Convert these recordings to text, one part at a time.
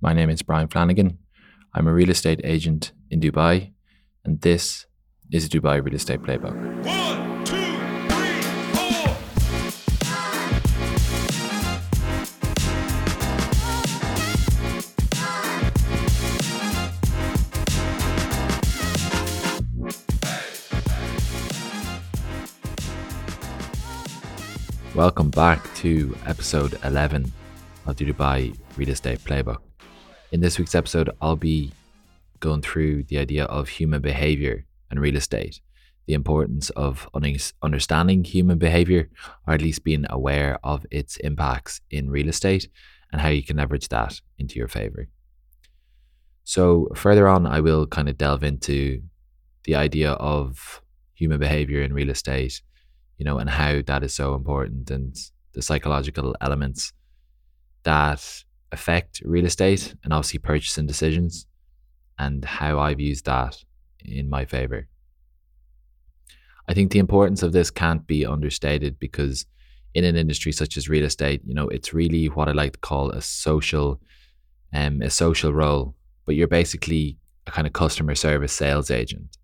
My name is Brian Flanagan. I'm a real estate agent in Dubai, and this is Dubai Real Estate Playbook. One, two, three, four. Welcome back to episode 11 of the Dubai Real Estate Playbook. In this week's episode, I'll be going through the idea of human behavior and real estate, the importance of understanding human behavior, or at least being aware of its impacts in real estate, and how you can leverage that into your favor. So, further on, I will kind of delve into the idea of human behavior in real estate, you know, and how that is so important and the psychological elements that affect real estate and obviously purchasing decisions and how I've used that in my favor. I think the importance of this can't be understated because in an industry such as real estate, you know, it's really what I like to call a social um a social role, but you're basically a kind of customer service sales agent.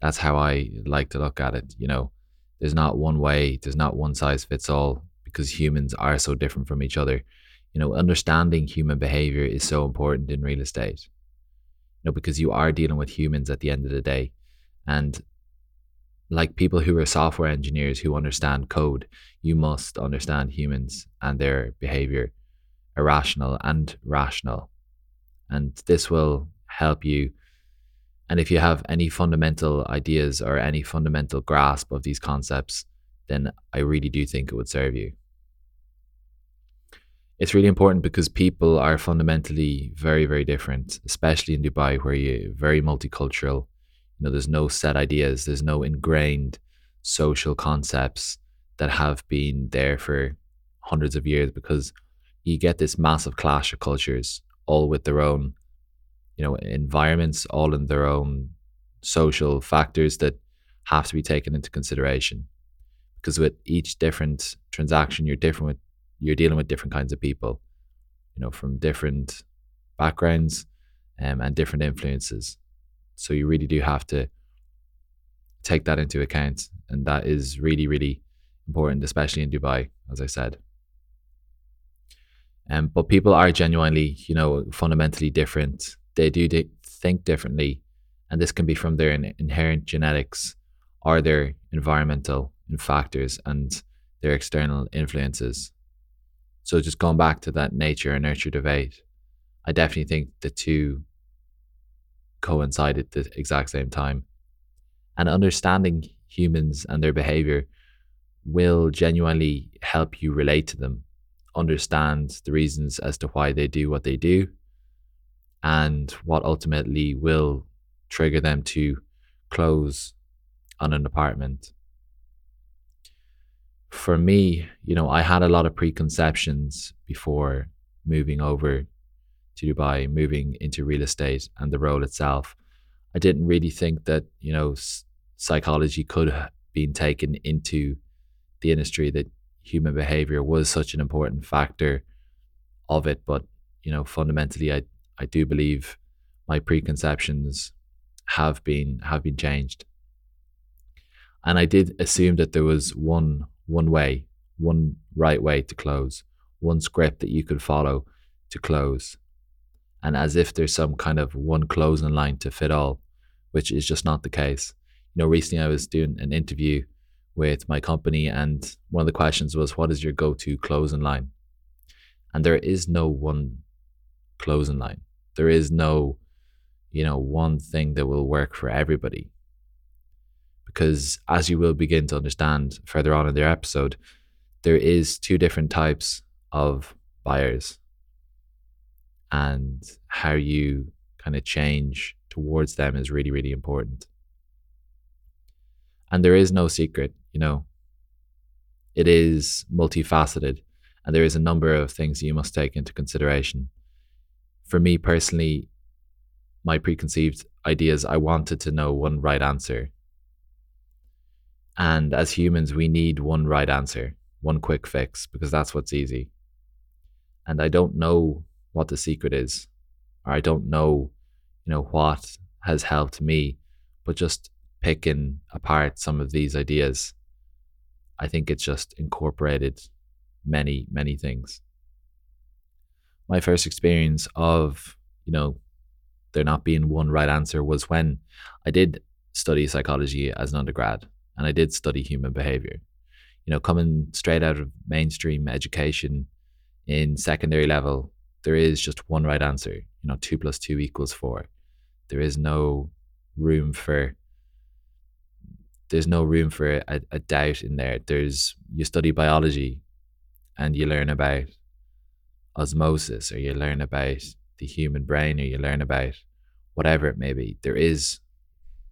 That's how I like to look at it, you know. There's not one way, there's not one size fits all because humans are so different from each other. You know, understanding human behavior is so important in real estate. You know, because you are dealing with humans at the end of the day. And like people who are software engineers who understand code, you must understand humans and their behavior, irrational and rational. And this will help you. And if you have any fundamental ideas or any fundamental grasp of these concepts, then I really do think it would serve you. It's really important because people are fundamentally very, very different, especially in Dubai, where you're very multicultural. You know, there's no set ideas, there's no ingrained social concepts that have been there for hundreds of years because you get this massive clash of cultures, all with their own, you know, environments, all in their own social factors that have to be taken into consideration. Because with each different transaction, you're different with you're dealing with different kinds of people, you know, from different backgrounds um, and different influences. So you really do have to take that into account. And that is really, really important, especially in Dubai, as I said. Um, but people are genuinely, you know, fundamentally different. They do think differently. And this can be from their in- inherent genetics or their environmental factors and their external influences. So just going back to that nature and nurture debate, I definitely think the two coincide at the exact same time. And understanding humans and their behavior will genuinely help you relate to them, understand the reasons as to why they do what they do, and what ultimately will trigger them to close on an apartment for me, you know, I had a lot of preconceptions before moving over to Dubai, moving into real estate and the role itself. I didn't really think that, you know, psychology could have been taken into the industry, that human behavior was such an important factor of it. But, you know, fundamentally, I, I do believe my preconceptions have been have been changed. And I did assume that there was one one way, one right way to close, one script that you could follow to close. And as if there's some kind of one closing line to fit all, which is just not the case. You know, recently I was doing an interview with my company, and one of the questions was, What is your go to closing line? And there is no one closing line. There is no, you know, one thing that will work for everybody because as you will begin to understand further on in their episode, there is two different types of buyers and how you kind of change towards them is really, really important. And there is no secret, you know, it is multifaceted and there is a number of things you must take into consideration. For me personally, my preconceived ideas, I wanted to know one right answer and as humans, we need one right answer, one quick fix, because that's what's easy. And I don't know what the secret is. or I don't know, you know, what has helped me, but just picking apart some of these ideas, I think it's just incorporated many, many things. My first experience of, you know, there not being one right answer was when I did study psychology as an undergrad and I did study human behavior. You know, coming straight out of mainstream education in secondary level, there is just one right answer. You know, two plus two equals four. There is no room for there's no room for a, a doubt in there. There's you study biology and you learn about osmosis or you learn about the human brain or you learn about whatever it may be. There is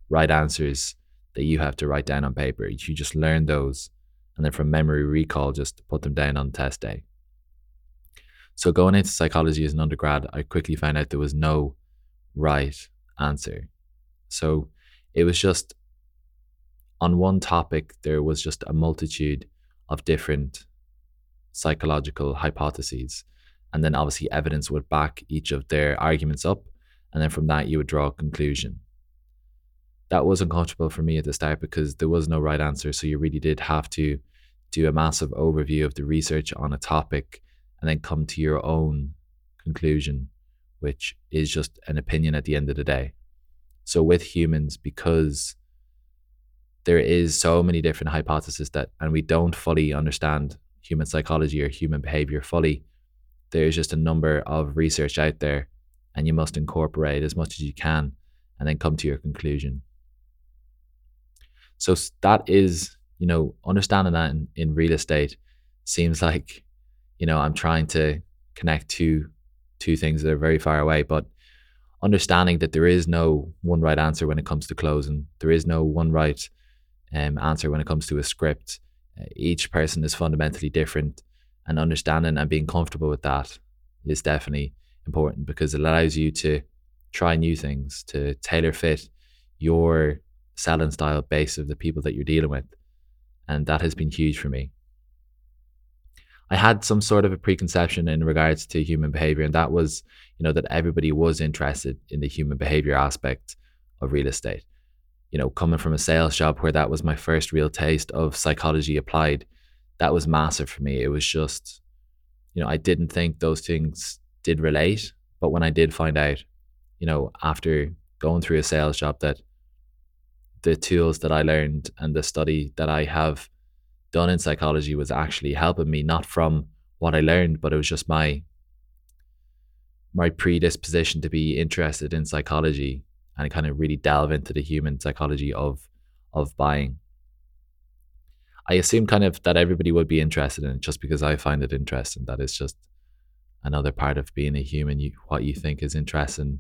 right answers that you have to write down on paper. You just learn those and then from memory recall, just put them down on test day. So going into psychology as an undergrad, I quickly found out there was no right answer. So it was just on one topic, there was just a multitude of different psychological hypotheses. And then obviously evidence would back each of their arguments up. And then from that, you would draw a conclusion. That was uncomfortable for me at the start because there was no right answer. So you really did have to do a massive overview of the research on a topic and then come to your own conclusion, which is just an opinion at the end of the day. So with humans, because there is so many different hypotheses that and we don't fully understand human psychology or human behavior fully, there's just a number of research out there and you must incorporate as much as you can and then come to your conclusion. So that is, you know, understanding that in, in real estate seems like, you know, I'm trying to connect two two things that are very far away, but understanding that there is no one right answer when it comes to closing, there is no one right um, answer when it comes to a script. Uh, each person is fundamentally different, and understanding and being comfortable with that is definitely important because it allows you to try new things, to tailor fit your selling style base of the people that you're dealing with. And that has been huge for me. I had some sort of a preconception in regards to human behavior, and that was, you know, that everybody was interested in the human behavior aspect of real estate you know, coming from a sales job where that was my first real taste of psychology applied, that was massive for me. It was just, you know, I didn't think those things did relate. But when I did find out, you know, after going through a sales job, that the tools that I learned and the study that I have done in psychology was actually helping me, not from what I learned, but it was just my my predisposition to be interested in psychology and kind of really delve into the human psychology of of buying. I assume kind of that everybody would be interested in it just because I find it interesting. That is just another part of being a human. You, what you think is interesting,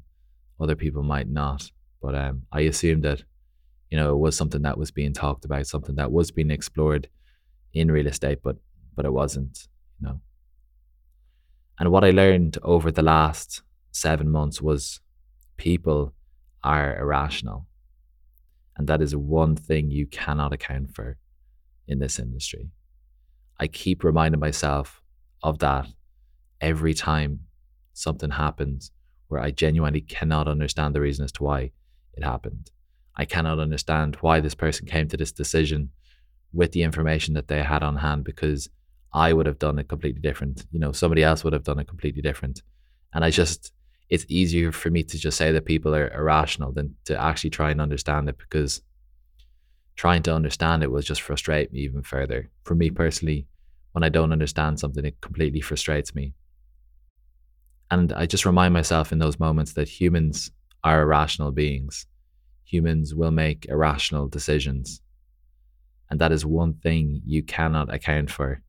other people might not. But um, I assume that you know it was something that was being talked about, something that was being explored in real estate, but but it wasn't. You know. And what I learned over the last seven months was people are irrational. And that is one thing you cannot account for in this industry. I keep reminding myself of that every time something happens where I genuinely cannot understand the reason as to why it happened. I cannot understand why this person came to this decision with the information that they had on hand because I would have done it completely different. You know, somebody else would have done it completely different. And I just it's easier for me to just say that people are irrational than to actually try and understand it because trying to understand it will just frustrate me even further. For me personally, when I don't understand something, it completely frustrates me. And I just remind myself in those moments that humans are irrational beings. Humans will make irrational decisions. And that is one thing you cannot account for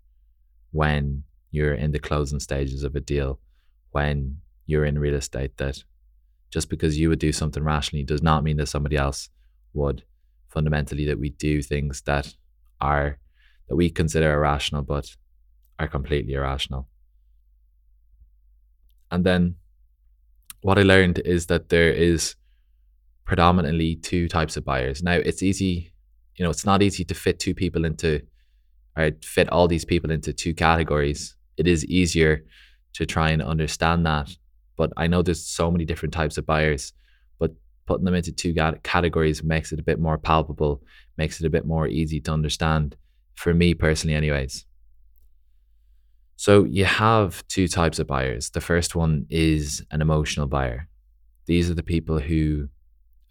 when you're in the closing stages of a deal, when you're in real estate that just because you would do something rationally does not mean that somebody else would. Fundamentally, that we do things that are that we consider irrational but are completely irrational. And then what I learned is that there is predominantly two types of buyers. Now it's easy, you know, it's not easy to fit two people into or fit all these people into two categories. It is easier to try and understand that but I know there's so many different types of buyers. But putting them into two categories makes it a bit more palpable, makes it a bit more easy to understand for me personally, anyways. So you have two types of buyers. The first one is an emotional buyer. These are the people who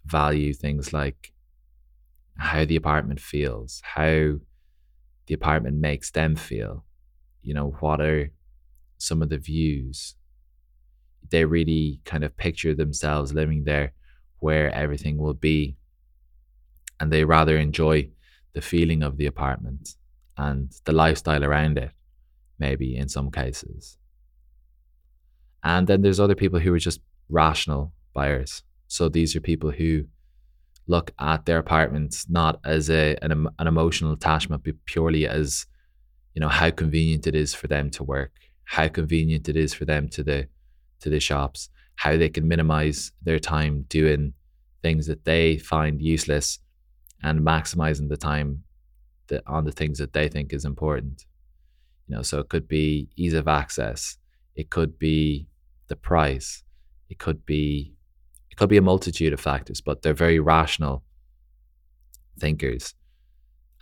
value things like how the apartment feels, how the apartment makes them feel. You know, what are some of the views? They really kind of picture themselves living there where everything will be. And they rather enjoy the feeling of the apartment and the lifestyle around it, maybe in some cases. And then there's other people who are just rational buyers. So these are people who look at their apartments not as a an, an emotional attachment, but purely as you know how convenient it is for them to work, how convenient it is for them to the to the shops, how they can minimize their time doing things that they find useless and maximizing the time that on the things that they think is important. You know, so it could be ease of access, it could be the price, it could be could be a multitude of factors, but they're very rational thinkers.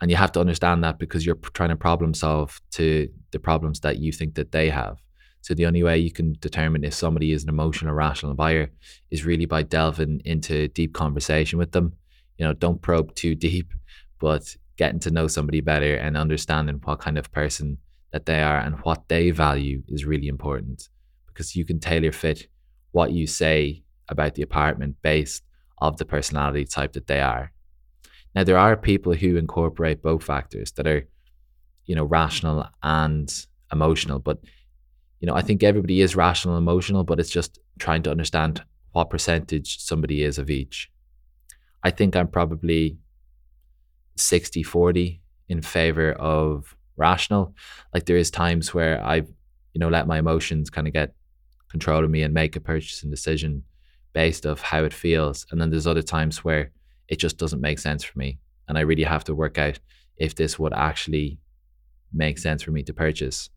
And you have to understand that because you're trying to problem solve to the problems that you think that they have. So the only way you can determine if somebody is an emotional rational buyer is really by delving into deep conversation with them. You know, don't probe too deep, but getting to know somebody better and understanding what kind of person that they are and what they value is really important because you can tailor fit what you say about the apartment based of the personality type that they are. Now there are people who incorporate both factors that are, you know, rational and emotional, but you know, I think everybody is rational and emotional, but it's just trying to understand what percentage somebody is of each. I think I'm probably 60 40 in favor of rational. Like there is times where I've, you know, let my emotions kind of get control of me and make a purchasing decision based of how it feels. And then there's other times where it just doesn't make sense for me. And I really have to work out if this would actually make sense for me to purchase.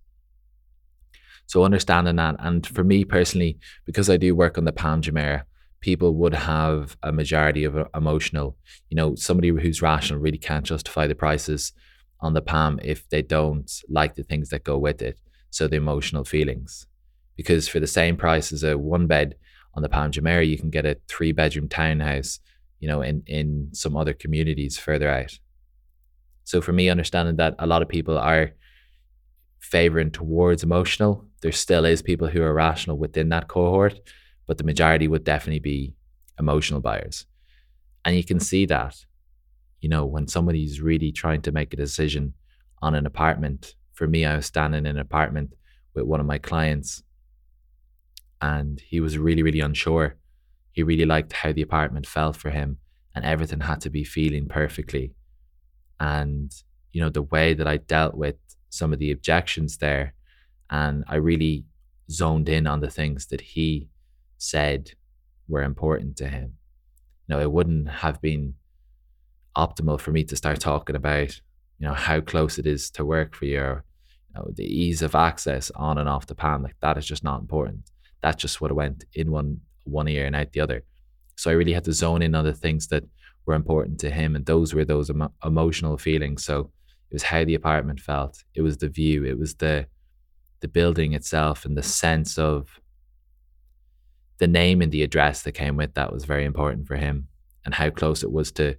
So understanding that, and for me personally, because I do work on the Palm Jumeirah, people would have a majority of uh, emotional. You know, somebody who's rational really can't justify the prices on the Palm if they don't like the things that go with it. So the emotional feelings, because for the same price as a one bed, on the Palm Jumeirah, you can get a three bedroom townhouse, you know, in, in some other communities further out. So for me, understanding that a lot of people are favoring towards emotional, there still is people who are rational within that cohort, but the majority would definitely be emotional buyers. And you can see that, you know, when somebody's really trying to make a decision on an apartment. For me, I was standing in an apartment with one of my clients and he was really, really unsure. He really liked how the apartment felt for him, and everything had to be feeling perfectly. And, you know, the way that I dealt with some of the objections there, and I really zoned in on the things that he said were important to him. You know, it wouldn't have been optimal for me to start talking about, you know, how close it is to work for you, or, you know, the ease of access on and off the Palm. Like that is just not important that just would have went in one one ear and out the other. So I really had to zone in on the things that were important to him, and those were those emo- emotional feelings. So it was how the apartment felt, it was the view, it was the the building itself, and the sense of the name and the address that came with that was very important for him, and how close it was to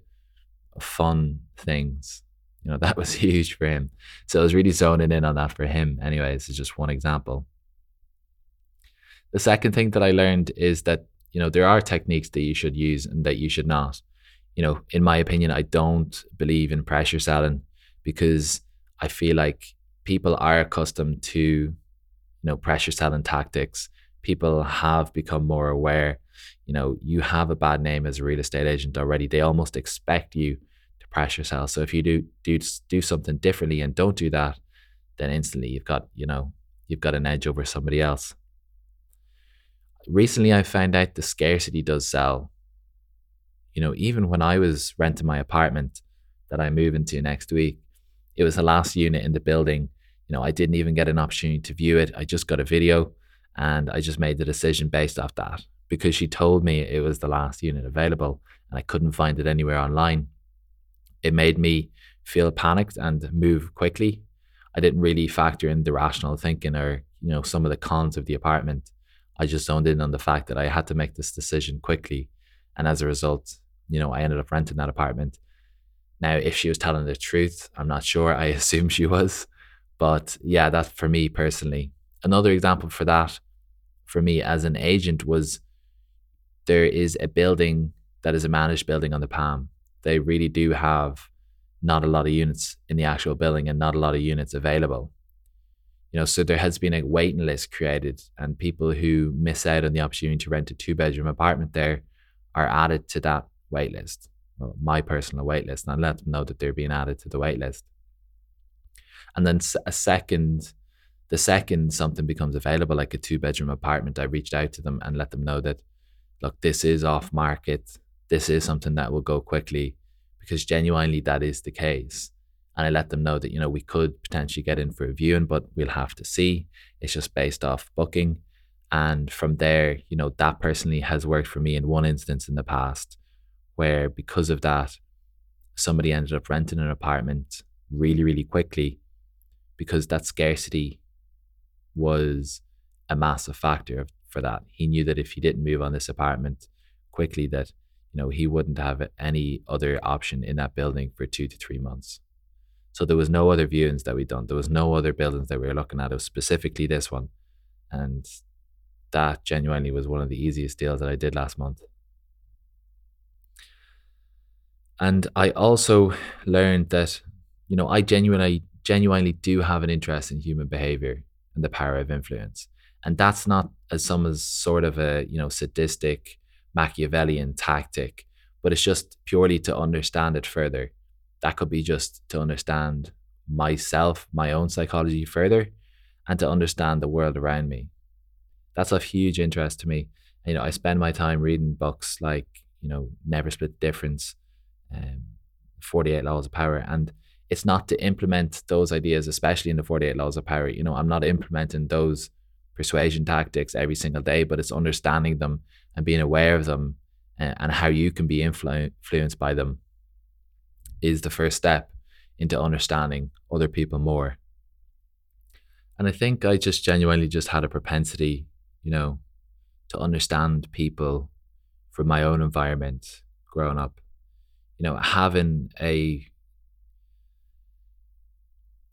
fun things. You know, that was huge for him. So I was really zoning in on that for him. Anyways, is just one example. The second thing that I learned is that, you know, there are techniques that you should use and that you should not. You know, in my opinion, I don't believe in pressure selling because I feel like people are accustomed to, you know, pressure selling tactics. People have become more aware. You know, you have a bad name as a real estate agent already. They almost expect you to pressure sell. So if you do do do something differently and don't do that, then instantly you've got, you know, you've got an edge over somebody else recently I found out the scarcity does sell. You know, even when I was renting my apartment that I move into next week, it was the last unit in the building. You know, I didn't even get an opportunity to view it. I just got a video And I just made the decision based off that because she told me it was the last unit available and I couldn't find it anywhere online. It made me feel panicked and move quickly. I didn't really factor in the rational thinking or, you know, some of the cons of the apartment. I just zoned in on the fact that I had to make this decision quickly. And as a result, you know, I ended up renting that apartment. Now, if she was telling the truth, I'm not sure. I assume she was. But yeah, that's for me personally. Another example for that, for me as an agent, was there is a building that is a managed building on the Palm. They really do have not a lot of units in the actual building and not a lot of units available. You know, so there has been a waiting list created, and people who miss out on the opportunity to rent a two bedroom apartment there are added to that wait list. Well, my personal wait list, and I let them know that they're being added to the wait list. And then a second, the second something becomes available, like a two bedroom apartment, I reached out to them and let them know that, look, this is off market. This is something that will go quickly because genuinely that is the case. And I let them know that, you know, we could potentially get in for a viewing, but we'll have to see. It's just based off booking. And from there, you know, that personally has worked for me in one instance in the past where because of that, somebody ended up renting an apartment really, really quickly because that scarcity was a massive factor for that. He knew that if he didn't move on this apartment quickly, that you know, he wouldn't have any other option in that building for two to three months. So there was no other viewings that we'd done. There was no other buildings that we were looking at. It was specifically this one. And that genuinely was one of the easiest deals that I did last month. And I also learned that, you know, I genuinely genuinely do have an interest in human behavior and the power of influence. And that's not as some as sort of a, you know, sadistic Machiavellian tactic, but it's just purely to understand it further. That could be just to understand myself, my own psychology further, and to understand the world around me. That's of huge interest to me. You know, I spend my time reading books like, you know, Never Split the Difference, um, 48 Laws of Power, and it's not to implement those ideas, especially in the 48 Laws of Power. You know, I'm not implementing those persuasion tactics every single day, but it's understanding them and being aware of them and, and how you can be influ- influenced by them is the first step into understanding other people more. And I think I just genuinely just had a propensity, you know, to understand people from my own environment growing up. You know, having a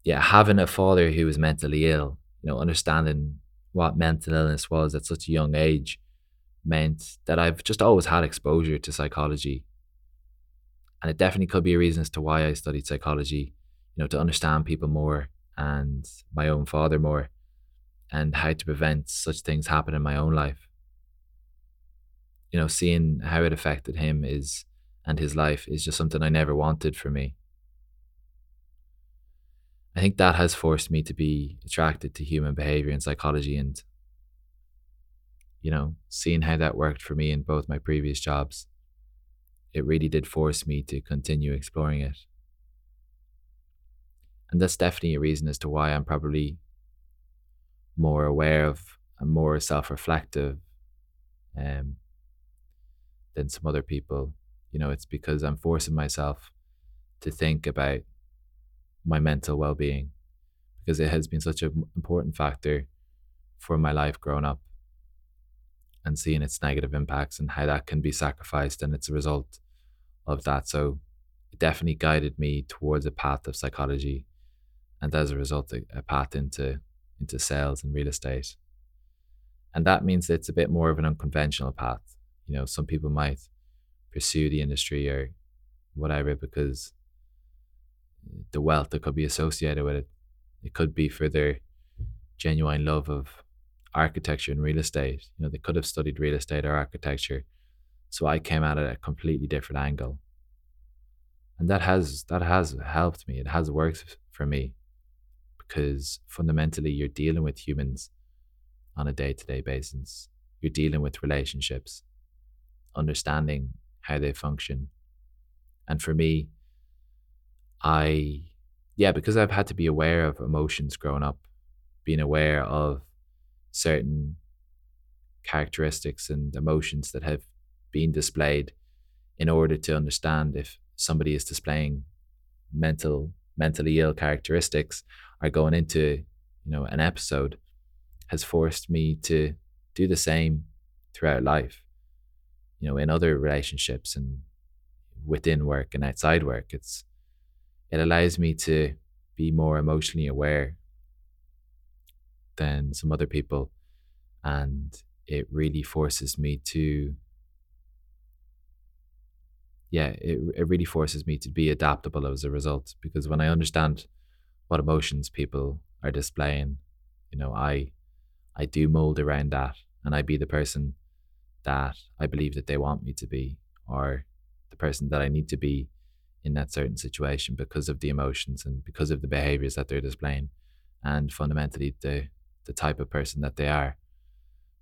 yeah, having a father who was mentally ill, you know, understanding what mental illness was at such a young age meant that I've just always had exposure to psychology. And it definitely could be a reason as to why I studied psychology, you know, to understand people more and my own father more and how to prevent such things happen in my own life. You know, seeing how it affected him is and his life is just something I never wanted for me. I think that has forced me to be attracted to human behavior and psychology and you know, seeing how that worked for me in both my previous jobs, it really did force me to continue exploring it. And that's definitely a reason as to why I'm probably more aware of and more self reflective um, than some other people. You know, it's because I'm forcing myself to think about my mental well being because it has been such an important factor for my life growing up and seeing its negative impacts and how that can be sacrificed and it's a result of that. So it definitely guided me towards a path of psychology and as a result a, path into into sales and real estate. And that means it's a bit more of an unconventional path. You know, some people might pursue the industry or whatever because the wealth that could be associated with it. It could be for their genuine love of architecture and real estate. You know, they could have studied real estate or architecture. So I came at it at a completely different angle. And that has that has helped me. It has worked for me because fundamentally you're dealing with humans on a day-to-day basis. You're dealing with relationships, understanding how they function. And for me, I yeah, because I've had to be aware of emotions growing up, being aware of certain characteristics and emotions that have been displayed in order to understand if somebody is displaying mental mentally ill characteristics are going into you know an episode has forced me to do the same throughout life. You know in other relationships and within work and outside work it's it allows me to be more emotionally aware than some other people and it really forces me to yeah it, it really forces me to be adaptable as a result because when i understand what emotions people are displaying you know i i do mold around that and i be the person that i believe that they want me to be or the person that i need to be in that certain situation because of the emotions and because of the behaviors that they're displaying and fundamentally the the type of person that they are.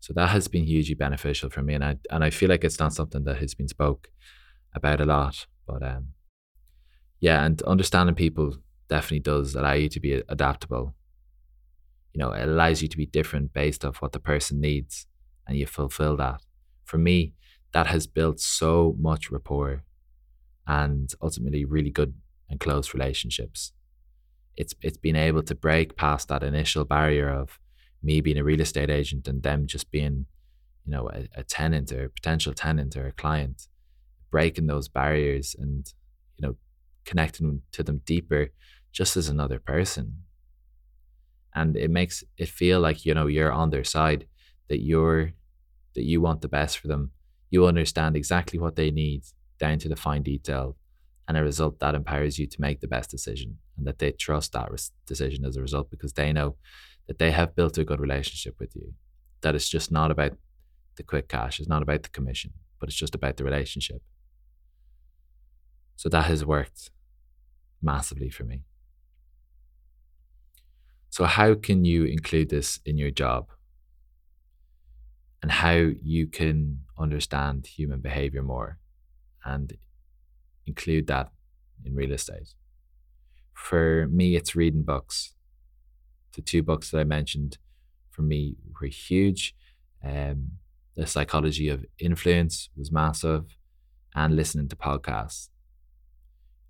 So that has been hugely beneficial for me and i and i feel like it's not something that has been spoke about a lot but um yeah and understanding people definitely does allow you to be adaptable. You know it allows you to be different based off what the person needs and you fulfill that. For me that has built so much rapport and ultimately really good and close relationships. It's it's been able to break past that initial barrier of me being a real estate agent and them just being, you know, a, a tenant or a potential tenant or a client, breaking those barriers and, you know, connecting to them deeper just as another person. And it makes it feel like, you know, you're on their side, that you're that you want the best for them. You understand exactly what they need down to the fine detail and a result that empowers you to make the best decision and that they trust that decision as a result because they know that they have built a good relationship with you. That it's just not about the quick cash it's not about the commission but it's just about the relationship. So that has worked massively for me. So how can you include this in your job? And how you can understand human behavior more and include that in real estate. For me, it's reading books. The two books that I mentioned for me were huge. Um, the psychology of influence was massive, and listening to podcasts.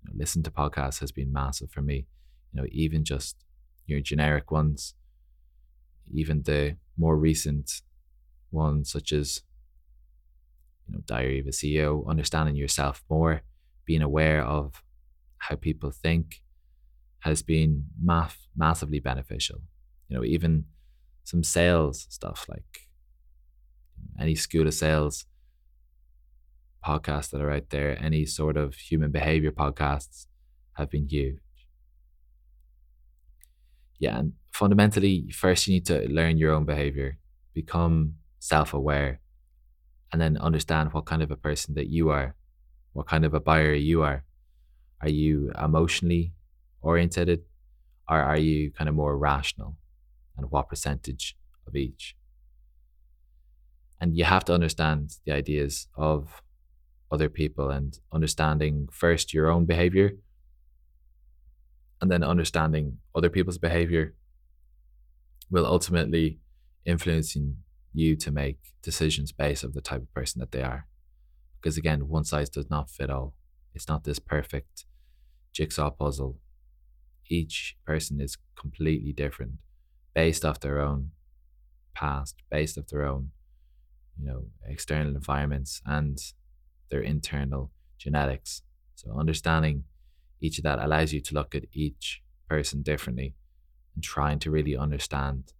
You know, listening to podcasts has been massive for me. You know, even just your generic ones, even the more recent ones such as you know, Diary of a CEO, understanding yourself more, being aware of how people think has been math- massively beneficial. You know, even some sales stuff like any school of sales podcasts that are out there, any sort of human behavior podcasts have been huge. Yeah, and fundamentally, first you need to learn your own behavior, become self aware, and then understand what kind of a person that you are, what kind of a buyer you are. Are you emotionally oriented or are you kind of more rational? And what percentage of each? And you have to understand the ideas of other people and understanding first your own behavior and then understanding other people's behavior will ultimately influencing you to make decisions based of the type of person that they are. Because again, one size does not fit all. It's not this perfect jigsaw puzzle. Each person is completely different based off their own past, based off their own, you know, external environments and their internal genetics. So understanding each of that allows you to look at each person differently and trying to really understand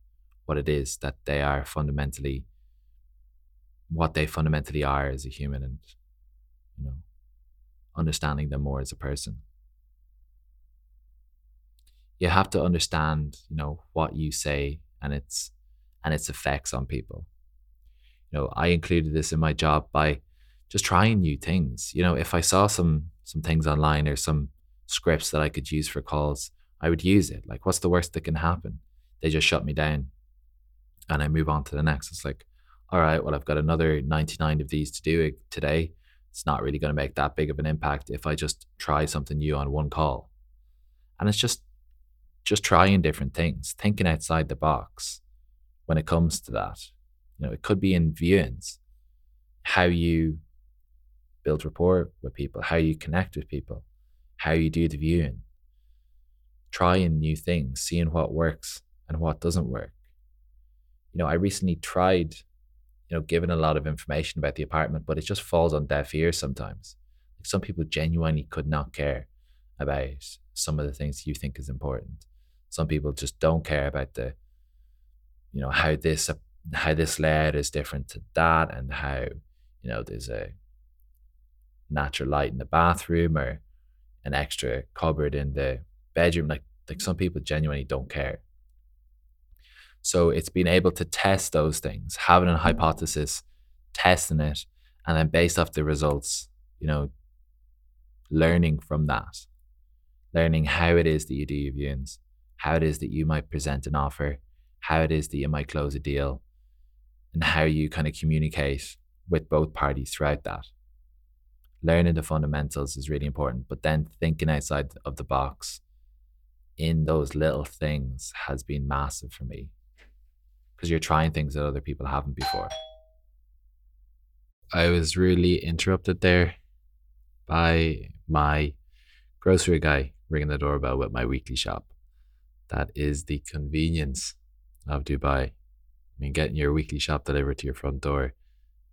what it is that they are fundamentally what they fundamentally are as a human and you know understanding them more as a person. You have to understand you know what you say and its and its effects on people. You know i included this in my job by just trying new things. You know if i saw some some things online or some scripts that i could use for calls i would use it. Like what's the worst that can happen? They just shut me down and I move on to the next. It's like, all right, well, I've got another 99 of these to do today. It's not really going to make that big of an impact if I just try something new on one call. And it's just just trying different things, thinking outside the box when it comes to that. You know, it could be in viewings, how you build rapport with people, how you connect with people, how you do the viewing, trying new things, seeing what works and what doesn't work. You know, I recently tried, you know, given a lot of information about the apartment, but it just falls on deaf ears sometimes. Like some people genuinely could not care about some of the things you think is important. Some people just don't care about the, you know, how this how this layout is different to that, and how you know there's a natural light in the bathroom or an extra cupboard in the bedroom. Like like some people genuinely don't care. So it's being able to test those things, having a mm-hmm. hypothesis, testing it, and then based off the results, you know, learning from that, learning how it is that you do your viewings, how it is that you might present an offer, how it is that you might close a deal, and how you kind of communicate with both parties throughout that. Learning the fundamentals is really important, but then thinking outside of the box in those little things has been massive for me because you're trying things that other people haven't before. I was really interrupted there by my grocery guy ringing the doorbell with my weekly shop. That is the convenience of Dubai. I mean, getting your weekly shop delivered to your front door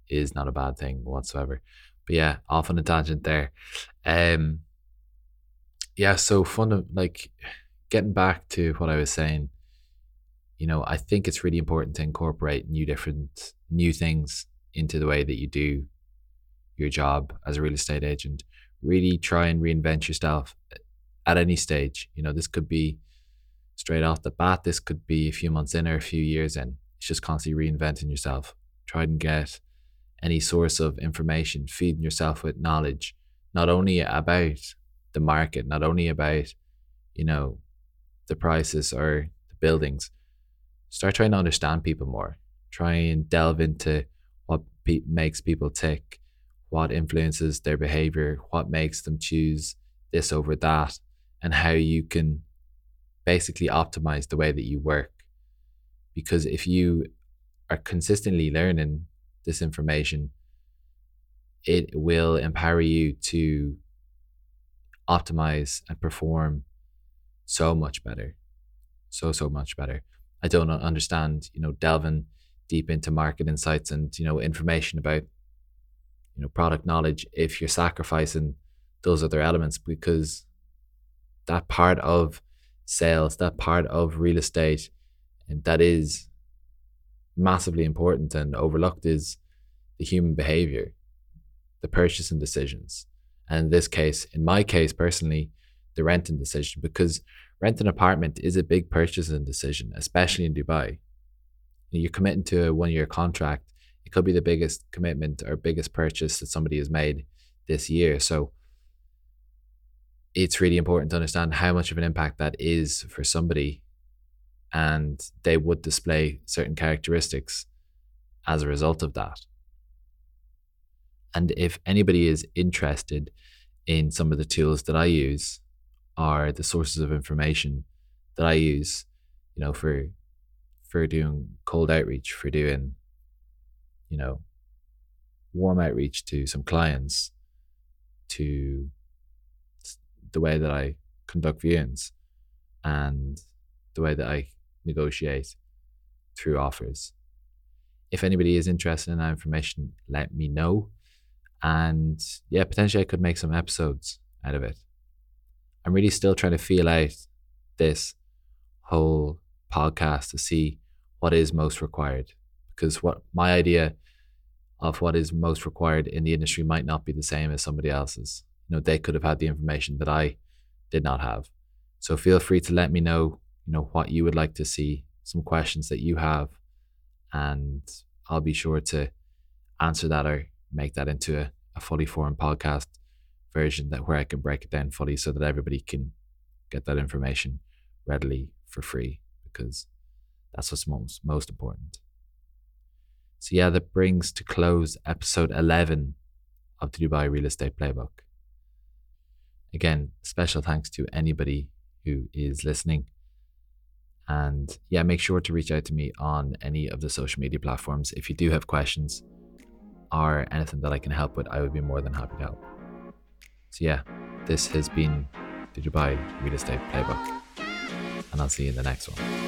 is not a bad thing whatsoever. But yeah, off on a tangent there. Um, yeah, so fun. Of like getting back to what I was saying you know, I think it's really important to incorporate new different new things into the way that you do your job as a real estate agent. Really try and reinvent yourself eh, at any stage. You know, this could be straight off the bat, this could be a few months in or a few years in. It's just constantly reinventing yourself. Try and get any source of information, feeding yourself with knowledge, not only about the market, not only about, you know, the prices or the buildings, start trying to understand people more. Try and delve into what pe- makes people tick, what influences their behavior, what makes them choose this over that, and how you can basically optimize the way that you work. Because if you are consistently learning this information, it will empower you to optimize and perform so much better. So, so much better. I don't understand, you know, delving deep into market insights and, you know, information about, you know, product knowledge if you're sacrificing those other elements because that part of sales, that part of real estate, and that is massively important and overlooked is the human behavior, the purchasing decisions. And in this case, in my case personally, the renting decision, because rent an apartment is a big purchasing decision, especially in Dubai. You're committing to a one year contract. It could be the biggest commitment or biggest purchase that somebody has made this year. So it's really important to understand how much of an impact that is for somebody. And they would display certain characteristics as a result of that. And if anybody is interested in some of the tools that I use, are the sources of information that I use, you know, for for doing cold outreach, for doing, you know, warm outreach to some clients, to the way that I conduct viewings and the way that I negotiate through offers. If anybody is interested in that information, let me know. And yeah, potentially I could make some episodes out of it. I'm really still trying to feel out this whole podcast to see what is most required. Because what my idea of what is most required in the industry might not be the same as somebody else's. You know, they could have had the information that I did not have. So feel free to let me know, you know, what you would like to see, some questions that you have, and I'll be sure to answer that or make that into a, a fully formed podcast version that where I can break it down fully so that everybody can get that information readily for free because that's what's most most important. So yeah, that brings to close episode 11 of the Dubai Real Estate Playbook. Again, special thanks to anybody who is listening. And yeah, make sure to reach out to me on any of the social media platforms. If you do have questions or anything that I can help with, I would be more than happy to help. So yeah, this has been the Dubai Real Estate Playbook, and I'll see you in the next one.